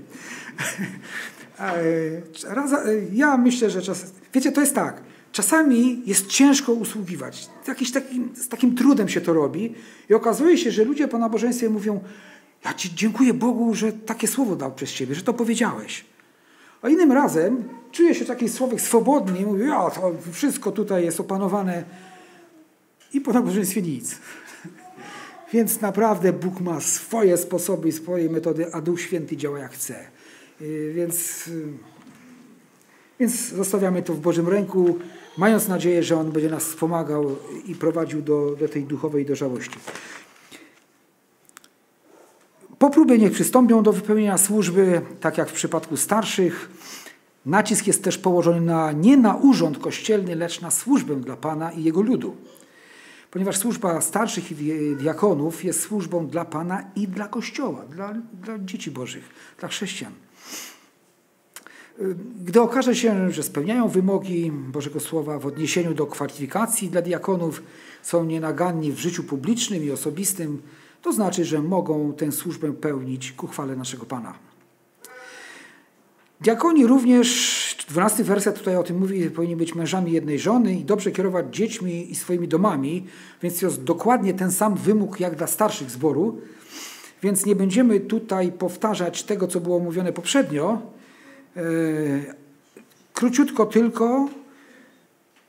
[laughs] ja myślę, że czas... Wiecie, to jest tak. Czasami jest ciężko usługiwać. Jakiś taki, z takim trudem się to robi i okazuje się, że ludzie po nabożeństwie mówią ja Ci dziękuję Bogu, że takie słowo dał przez Ciebie, że to powiedziałeś. A innym razem czuje się taki człowiek swobodny i mówi, ja, to wszystko tutaj jest opanowane i po nabożeństwie nic. [laughs] Więc naprawdę Bóg ma swoje sposoby i swoje metody, a Duch Święty działa jak chce. Y, więc, y, więc zostawiamy to w Bożym ręku, mając nadzieję, że On będzie nas wspomagał i prowadził do, do tej duchowej dojrzałości. Po próbie niech przystąpią do wypełnienia służby, tak jak w przypadku starszych. Nacisk jest też położony na, nie na urząd kościelny, lecz na służbę dla Pana i Jego ludu. Ponieważ służba starszych i diakonów jest służbą dla Pana i dla Kościoła, dla, dla dzieci Bożych, dla chrześcijan. Gdy okaże się, że spełniają wymogi Bożego Słowa w odniesieniu do kwalifikacji dla diakonów, są nienaganni w życiu publicznym i osobistym, to znaczy, że mogą tę służbę pełnić ku chwale naszego Pana. Diakoni również, 12 werset tutaj o tym mówi, powinni być mężami jednej żony i dobrze kierować dziećmi i swoimi domami, więc jest dokładnie ten sam wymóg jak dla starszych zboru. Więc nie będziemy tutaj powtarzać tego, co było mówione poprzednio. E, króciutko tylko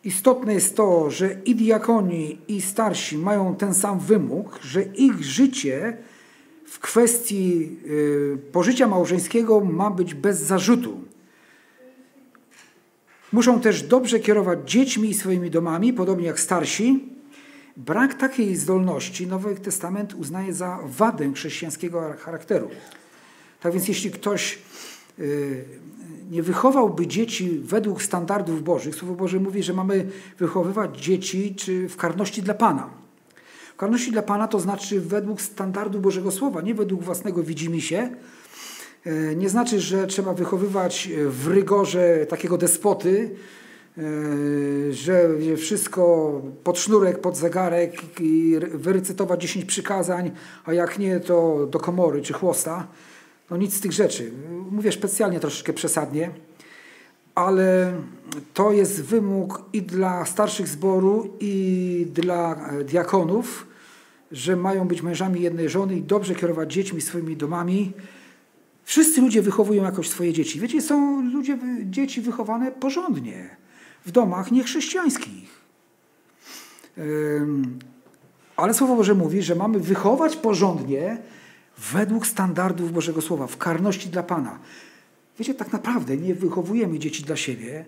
Istotne jest to, że i diakoni, i starsi mają ten sam wymóg, że ich życie w kwestii y, pożycia małżeńskiego ma być bez zarzutu. Muszą też dobrze kierować dziećmi i swoimi domami, podobnie jak starsi. Brak takiej zdolności Nowy Testament uznaje za wadę chrześcijańskiego charakteru. Tak więc jeśli ktoś nie wychowałby dzieci według standardów Bożych, Słowo Boże mówi, że mamy wychowywać dzieci czy w karności dla Pana. W karności dla Pana to znaczy według standardu Bożego Słowa, nie według własnego widzimy się. E, nie znaczy, że trzeba wychowywać w rygorze takiego despoty, e, że wszystko pod sznurek, pod zegarek i wyrecytować 10 przykazań, a jak nie, to do komory czy chłosta. No nic z tych rzeczy. Mówię specjalnie troszeczkę przesadnie, ale to jest wymóg i dla starszych zboru, i dla diakonów, że mają być mężami jednej żony i dobrze kierować dziećmi swoimi domami. Wszyscy ludzie wychowują jakoś swoje dzieci. Wiecie, są ludzie, dzieci wychowane porządnie w domach niechrześcijańskich. Ale Słowo Boże mówi, że mamy wychować porządnie według standardów Bożego Słowa, w karności dla Pana. Wiecie, tak naprawdę nie wychowujemy dzieci dla siebie,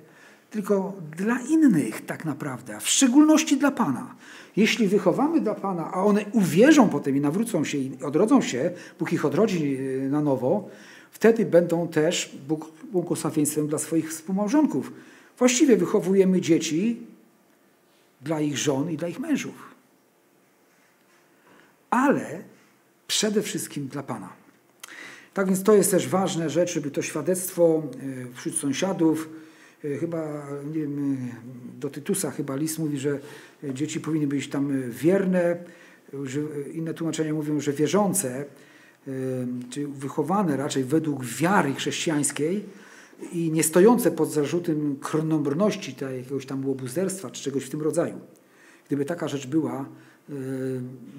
tylko dla innych tak naprawdę, w szczególności dla Pana. Jeśli wychowamy dla Pana, a one uwierzą potem i nawrócą się i odrodzą się, Bóg ich odrodzi e, na nowo, wtedy będą też Bóg błogosławieństwem dla swoich współmałżonków. Właściwie wychowujemy dzieci dla ich żon i dla ich mężów. Ale przede wszystkim dla Pana. Tak więc to jest też ważna rzecz, żeby to świadectwo e, wśród sąsiadów, e, chyba nie wiem, e, do Tytusa chyba list mówi, że dzieci powinny być tam wierne, inne tłumaczenia mówią, że wierzące, czy wychowane raczej według wiary chrześcijańskiej i nie stojące pod zarzutem kronombrności, jakiegoś tam łobuzerstwa czy czegoś w tym rodzaju. Gdyby taka rzecz była,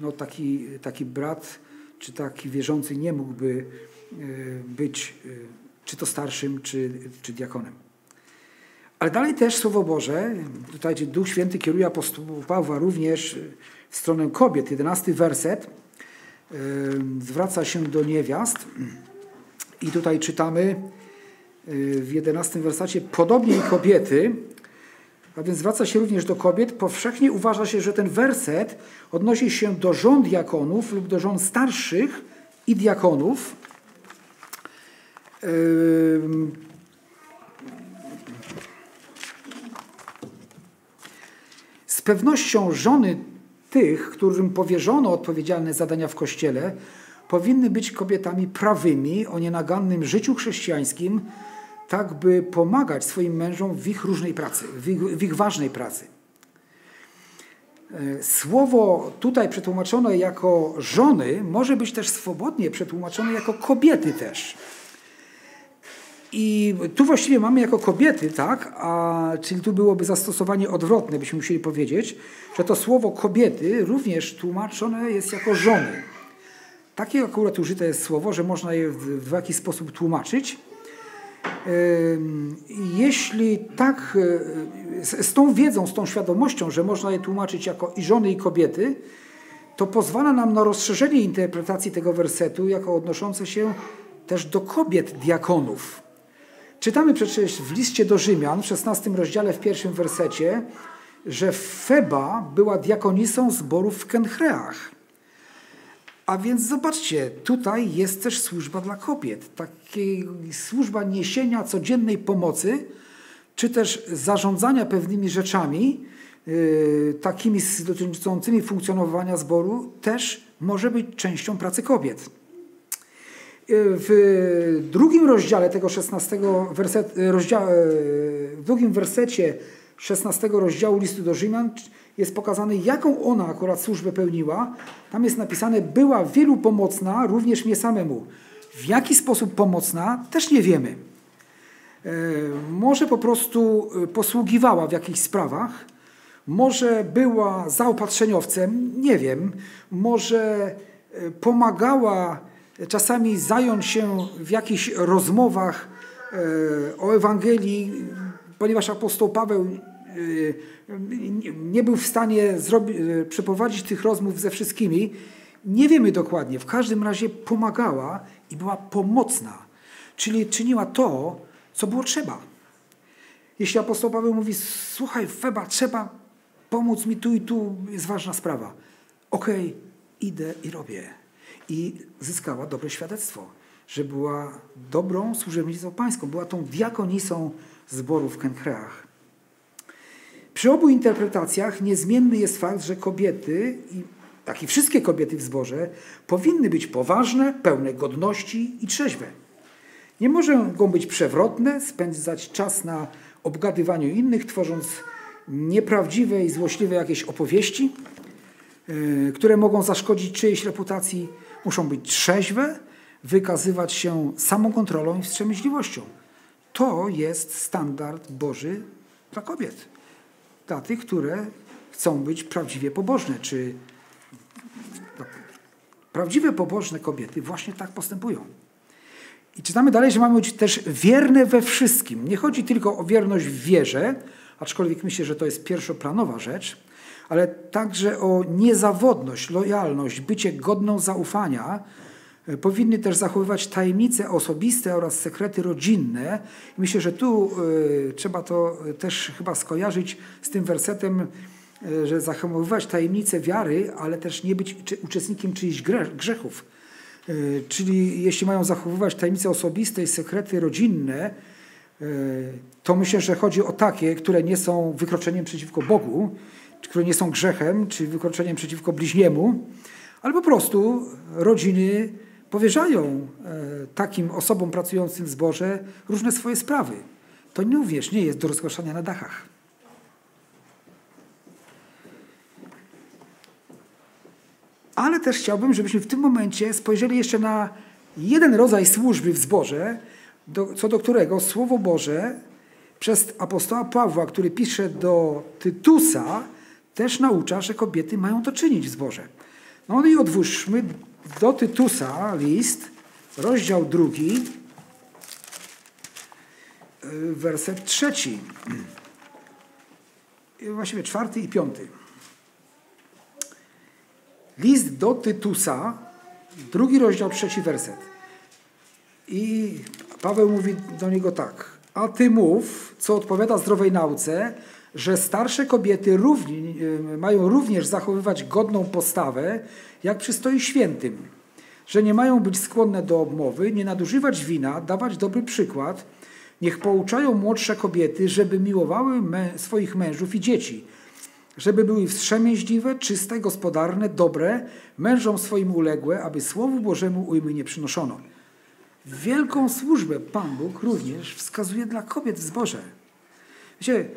no taki, taki brat czy taki wierzący nie mógłby e, być e, czy to starszym, czy, czy diakonem. Ale dalej też Słowo Boże, tutaj Duch Święty kieruje apostołu Pawła również w stronę kobiet. Jedenasty werset e, zwraca się do niewiast i tutaj czytamy w jedenastym wersacie podobnie i kobiety, a więc zwraca się również do kobiet. Powszechnie uważa się, że ten werset odnosi się do żon diakonów lub do żon starszych i diakonów. Z pewnością żony tych, którym powierzono odpowiedzialne zadania w Kościele, powinny być kobietami prawymi, o nienagannym życiu chrześcijańskim, tak by pomagać swoim mężom w ich różnej pracy, w ich, w ich ważnej pracy. E, słowo tutaj przetłumaczone jako żony może być też swobodnie przetłumaczone jako kobiety też. I tu właściwie mamy jako kobiety, tak, a, czyli tu byłoby zastosowanie odwrotne, byśmy musieli powiedzieć, że to słowo kobiety również tłumaczone jest jako żony. Takie akurat użyte jest słowo, że można je w, w jakiś sposób tłumaczyć. Jeśli tak, e, z tą wiedzą, z tą świadomością, że można je tłumaczyć jako i żony, i kobiety, to pozwala nam na rozszerzenie interpretacji tego wersetu, jako odnoszące się też do kobiet diakonów. Czytamy przecież w liście do Rzymian, w 16 rozdziale, w pierwszym wersecie, że Feba była diakonisą zborów w Kenchreach. A więc zobaczcie, tutaj jest też służba dla kobiet. Takiej służba niesienia codziennej pomocy, czy też zarządzania pewnymi rzeczami, yy, takimi dotyczącymi funkcjonowania zboru, też może być częścią pracy kobiet. Yy, w drugim rozdziale tego 16 werset, rozdział, yy, w drugim wersecie 16 rozdziału listu do Rzymian jest pokazane, jaką ona akurat służbę pełniła. Tam jest napisane, była wielu pomocna, również mnie samemu. W jaki sposób pomocna, też nie wiemy. E, może po prostu e, posługiwała w jakichś sprawach, może była zaopatrzeniowcem, nie wiem, może e, pomagała czasami zająć się w jakichś rozmowach o Ewangelii, ponieważ apostoł Paweł nie był w stanie zrobi- przeprowadzić tych rozmów ze wszystkimi. Nie wiemy dokładnie. W każdym razie pomagała i była pomocna. Czyli czyniła to, co było trzeba. Jeśli apostoł Paweł mówi, słuchaj, Feba, trzeba pomóc mi tu i tu, jest ważna sprawa. Okej, okay, idę i robię. I zyskała dobre świadectwo. że była dobrą służebnicą pańską, była tą diakonisą zboru w Kenkreach. Przy obu interpretacjach niezmienny jest fakt, że kobiety, jak i wszystkie kobiety w zborze, powinny być poważne, pełne godności i trzeźwe. Nie mogą być przewrotne, spędzać czas na obgadywaniu innych, tworząc nieprawdziwe i złośliwe jakieś opowieści, yy, które mogą zaszkodzić czyjejś reputacji. Muszą być trzeźwe, wykazywać się samokontrolą i wstrzemięźliwością. To jest standard Boży dla kobiet. Dla tych, które chcą być prawdziwie pobożne, czy prawdziwe pobożne kobiety właśnie tak postępują. I czytamy dalej, że mamy być też wierne we wszystkim. Nie chodzi tylko o wierność w wierze, aczkolwiek myślę, że to jest pierwszoplanowa rzecz, ale także o niezawodność, lojalność, bycie godną zaufania. E, powinny też zachowywać tajemnice osobiste oraz sekrety rodzinne. myślę, że tu y, trzeba to też chyba skojarzyć z tym wersetem, że zachowywać tajemnice wiary, ale też nie być uczestnikiem czyichś grzechów. E, czyli jeśli mają zachowywać tajemnice osobiste i sekrety rodzinne, e, to myślę, że chodzi o takie, które nie są wykroczeniem przeciwko Bogu, które nie są grzechem, czy wykroczeniem przeciwko bliźniemu, ale po prostu rodziny powierzają e, takim osobom pracującym w zborze różne swoje sprawy. To nie uwierz, nie jest do rozgłaszania na dachach. Ale też chciałbym, żebyśmy w tym momencie spojrzeli jeszcze na jeden rodzaj służby w zborze, do, co do którego Słowo Boże przez apostoła Pawła, który pisze do Tytusa, też naucza, że kobiety mają to czynić w zborze. No i odwóżmy do Tytusa list, rozdział drugi, werset trzeci. Właściwie czwarty i piąty. List do Tytusa, drugi rozdział, trzeci werset. I Paweł mówi do niego tak. A ty mów, co odpowiada zdrowej nauce, że starsze kobiety równi, y, mają również zachowywać godną postawę, jak przystoi świętym. Że nie mają być skłonne do obmowy, nie nadużywać wina, dawać dobry przykład. Niech pouczają młodsze kobiety, żeby miłowały swoich mężów i dzieci żeby były wstrzemięźliwe, czyste, gospodarne, dobre, mężom swoim uległe, aby Słowu Bożemu ujmy nie przynoszono. Wielką służbę Pan Bóg również wskazuje dla kobiet w zborze. Wiecie,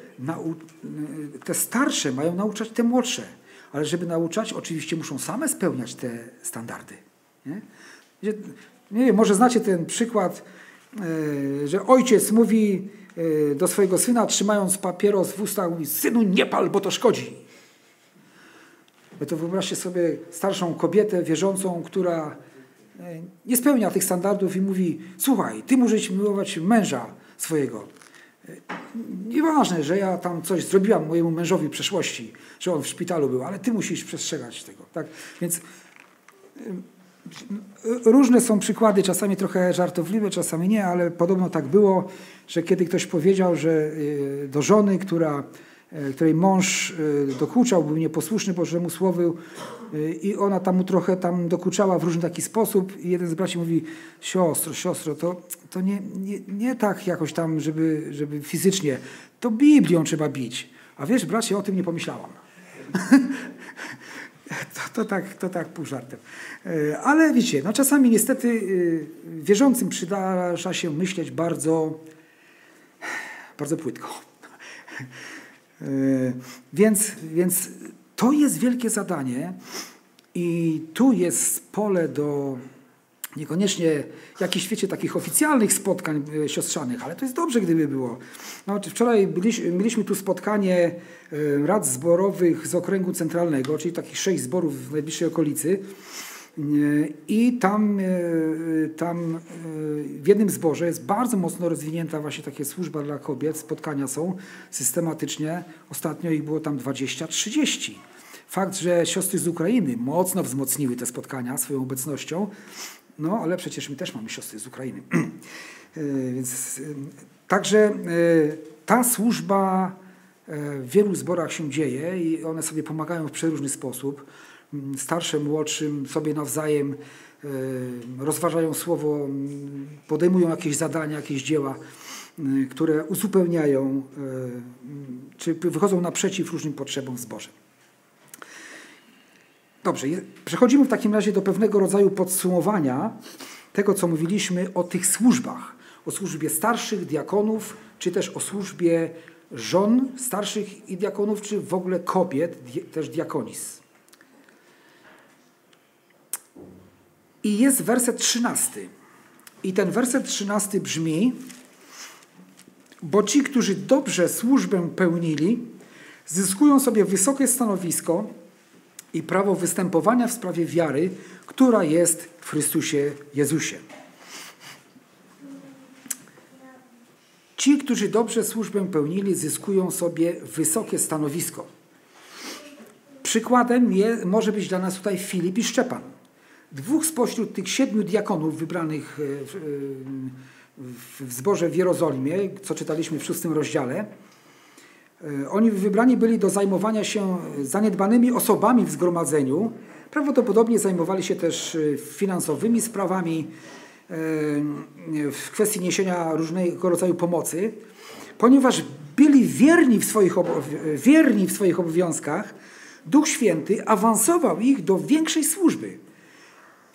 te starsze mają nauczać te młodsze, ale żeby nauczać, oczywiście muszą same spełniać te standardy. Nie, nie wiem, może znacie ten przykład, e, że ojciec mówi Y, do swojego syna, trzymając papieros w ustach, mówi, synu nie pal, bo to szkodzi. To wyobraźcie sobie starszą kobietę wierzącą, która y, nie spełnia tych standardów i mówi, słuchaj, ty musisz miłować męża swojego. Y, nieważne, że ja tam coś zrobiłam mojemu mężowi w przeszłości, że on w szpitalu był, ale ty musisz przestrzegać tego. Tak? Więc Różne są przykłady, czasami trochę żartobliwe, czasami nie, ale podobno tak było, że kiedy ktoś powiedział, że y, do żony, która, y, której mąż y, dokuczał, był nieposłuszny Bożemu Słowu i ona tam mu trochę tam dokuczała w różny taki sposób i jeden z braci mówi, siostro, siostro, to, to nie, nie, nie tak jakoś tam, żeby, żeby fizycznie, to Biblią trzeba bić. A wiesz, bracie, o tym nie pomyślałam. [laughs] To, to, tak, to tak pół żartem. E, ale wiecie, no czasami niestety e, wierzącym przydarza się myśleć bardzo, bardzo płytko. [laughs] Więc, więc to jest wielkie zadanie i tu jest pole do Niekoniecznie jakichś, świecie takich oficjalnych spotkań e, siostrzanych, ale to jest dobrze, gdyby było. No, wczoraj byliśmy, mieliśmy tu spotkanie e, rad zborowych z okręgu centralnego, czyli takich sześć zborów w najbliższej okolicy. E, I tam, tam w jednym zborze jest bardzo mocno rozwinięta właśnie takie służba dla kobiet. Spotkania są systematycznie. Ostatnio ich było tam 20-30. Fakt, że siostry z Ukrainy mocno wzmocniły te spotkania swoją obecnością, no, ale przecież my też mamy siostry z Ukrainy. [clears throat] E, więc e, także e, ta służba w wielu zborach się dzieje i one sobie pomagają w przeróżny sposób. Starszym, młodszym, sobie nawzajem rozważają słowo, podejmują jakieś zadania, jakieś dzieła, które uzupełniają, czy wychodzą naprzeciw różnym potrzebom zbożem. Dobrze, przechodzimy w takim razie do pewnego rodzaju podsumowania tego, co mówiliśmy o tych służbach. O służbie starszych, diakonów, czy też o służbie żon starszych i diakonów, czy w ogóle kobiet, też diakonis. I jest werset trzynasty. I ten werset trzynasty brzmi: Bo ci, którzy dobrze służbę pełnili, zyskują sobie wysokie stanowisko i prawo występowania w sprawie wiary, która jest w Chrystusie Jezusie. Ci, którzy dobrze służbę pełnili, zyskują sobie wysokie stanowisko. Przykładem je, może być dla nas tutaj Filip i Szczepan. Dwóch spośród tych siedmiu diakonów wybranych e, w, e, w zborze w Jerozolimie, co czytaliśmy w szóstym rozdziale, e, oni wybrani byli do zajmowania się zaniedbanymi osobami w zgromadzeniu. Prawdopodobnie zajmowali się też finansowymi sprawami, w kwestii niesienia różnego rodzaju pomocy, ponieważ byli wierni w swoich, wierni w swoich obowiązkach, Duch Święty awansował ich do większej służby.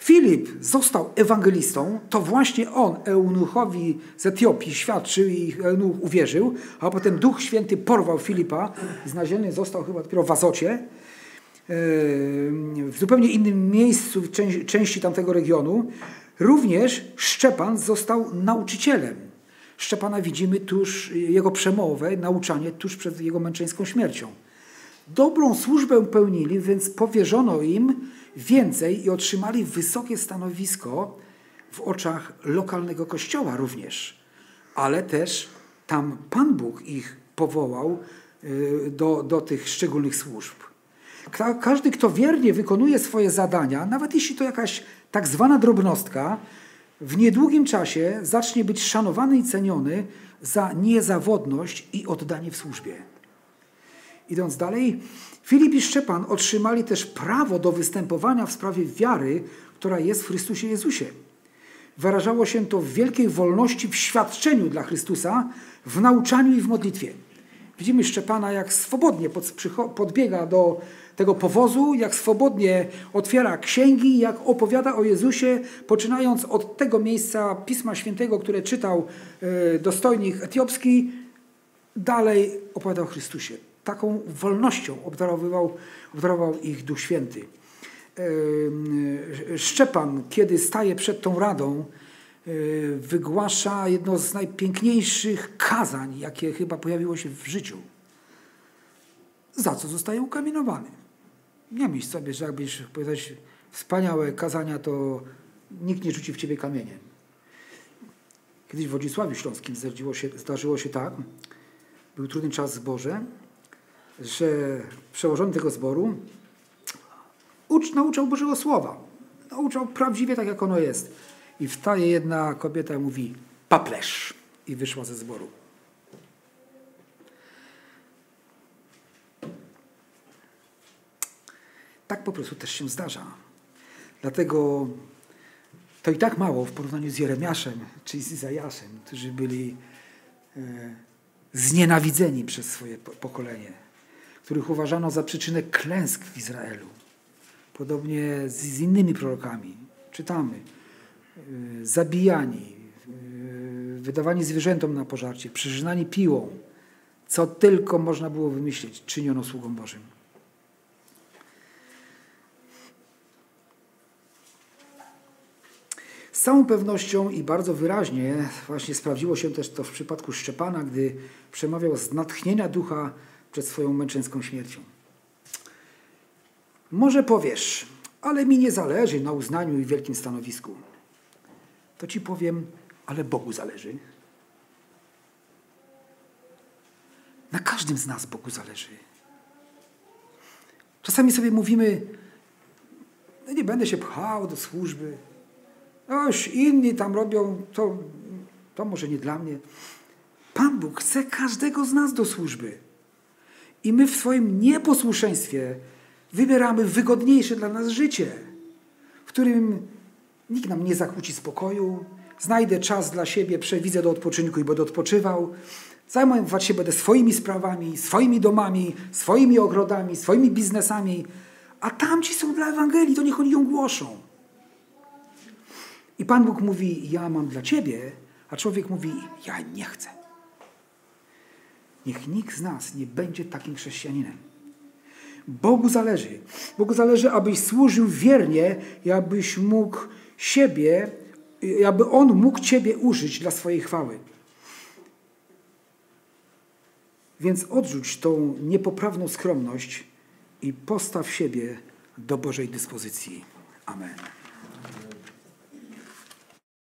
Filip został ewangelistą, to właśnie on Eunuchowi z Etiopii świadczył i Eunuch uwierzył, a potem Duch Święty porwał Filipa i znaleziony został chyba dopiero w Azocie, w zupełnie innym miejscu, w części tamtego regionu. Również Szczepan został nauczycielem. Szczepana widzimy tuż, jego przemowę, nauczanie tuż przed jego męczeńską śmiercią. Dobrą służbę pełnili, więc powierzono im więcej i otrzymali wysokie stanowisko w oczach lokalnego kościoła również. Ale też tam Pan Bóg ich powołał y, do, do tych szczególnych służb. Każdy, kto wiernie wykonuje swoje zadania, nawet jeśli to jakaś tak zwana drobnostka, w niedługim czasie zacznie być szanowany i ceniony za niezawodność i oddanie w służbie. Idąc dalej, Filip i Szczepan otrzymali też prawo do występowania w sprawie wiary, która jest w Chrystusie Jezusie. Wyrażało się to w wielkiej wolności w świadczeniu dla Chrystusa, w nauczaniu i w modlitwie. Widzimy Szczepana, jak swobodnie podbiega do tego powozu, jak swobodnie otwiera księgi, jak opowiada o Jezusie, poczynając od tego miejsca Pisma Świętego, które czytał e, dostojnik etiopski, dalej opowiada o Chrystusie. Taką wolnością obdarowywał, ich Duch Święty. E, Szczepan, kiedy staje przed tą radą, e, wygłasza jedno z najpiękniejszych kazań, jakie chyba pojawiło się w życiu. Za co zostaje ukamienowany? Nie myśl sobie, że jakbyś powiedzieć wspaniałe kazania, to nikt nie rzuci w ciebie kamieniem. Kiedyś w Wodzisławiu Śląskim zdarzyło się, zdarzyło się tak, był trudny czas zborze, że przełożony tego zboru ucz, nauczał Bożego Słowa. Nauczał prawdziwie tak, jak ono jest. I wstaje jedna kobieta mówi paplesz i wyszła ze zboru. Tak po prostu też się zdarza. Dlatego to i tak mało w porównaniu z Jeremiaszem czy z Izajaszem, którzy byli e, znienawidzeni przez swoje pokolenie, których uważano za przyczynę klęsk w Izraelu. Podobnie z, z innymi prorokami. Czytamy. E, zabijani, e, wydawani zwierzętom na pożarcie, przeżynani piłą. Co tylko można było wymyślić, czyniono sługom Bożym. Z całą pewnością i bardzo wyraźnie właśnie sprawdziło się też to w przypadku Szczepana, gdy przemawiał z natchnienia ducha przed swoją męczeńską śmiercią. Może powiesz, ale mi nie zależy na uznaniu i wielkim stanowisku. To ci powiem, ale Bogu zależy. Na każdym z nas Bogu zależy. Czasami sobie mówimy, no nie będę się pchał do służby, Oś inni tam robią, to, to może nie dla mnie. Pan Bóg chce każdego z nas do służby. I my w swoim nieposłuszeństwie wybieramy wygodniejsze dla nas życie, w którym nikt nam nie zakłóci spokoju, znajdę czas dla siebie, przewidzę do odpoczynku i będę odpoczywał. Zajmować się będę swoimi sprawami, swoimi domami, swoimi ogrodami, swoimi biznesami, a tamci są dla Ewangelii, to niech oni ją głoszą. I Pan Bóg mówi, ja mam dla ciebie, a człowiek mówi, ja nie chcę. Niech nikt z nas nie będzie takim chrześcijaninem. Bogu zależy. Bogu zależy, abyś służył wiernie abyś mógł siebie, aby On mógł Ciebie użyć dla swojej chwały. Więc odrzuć tą niepoprawną skromność i postaw siebie do Bożej dyspozycji. Amen.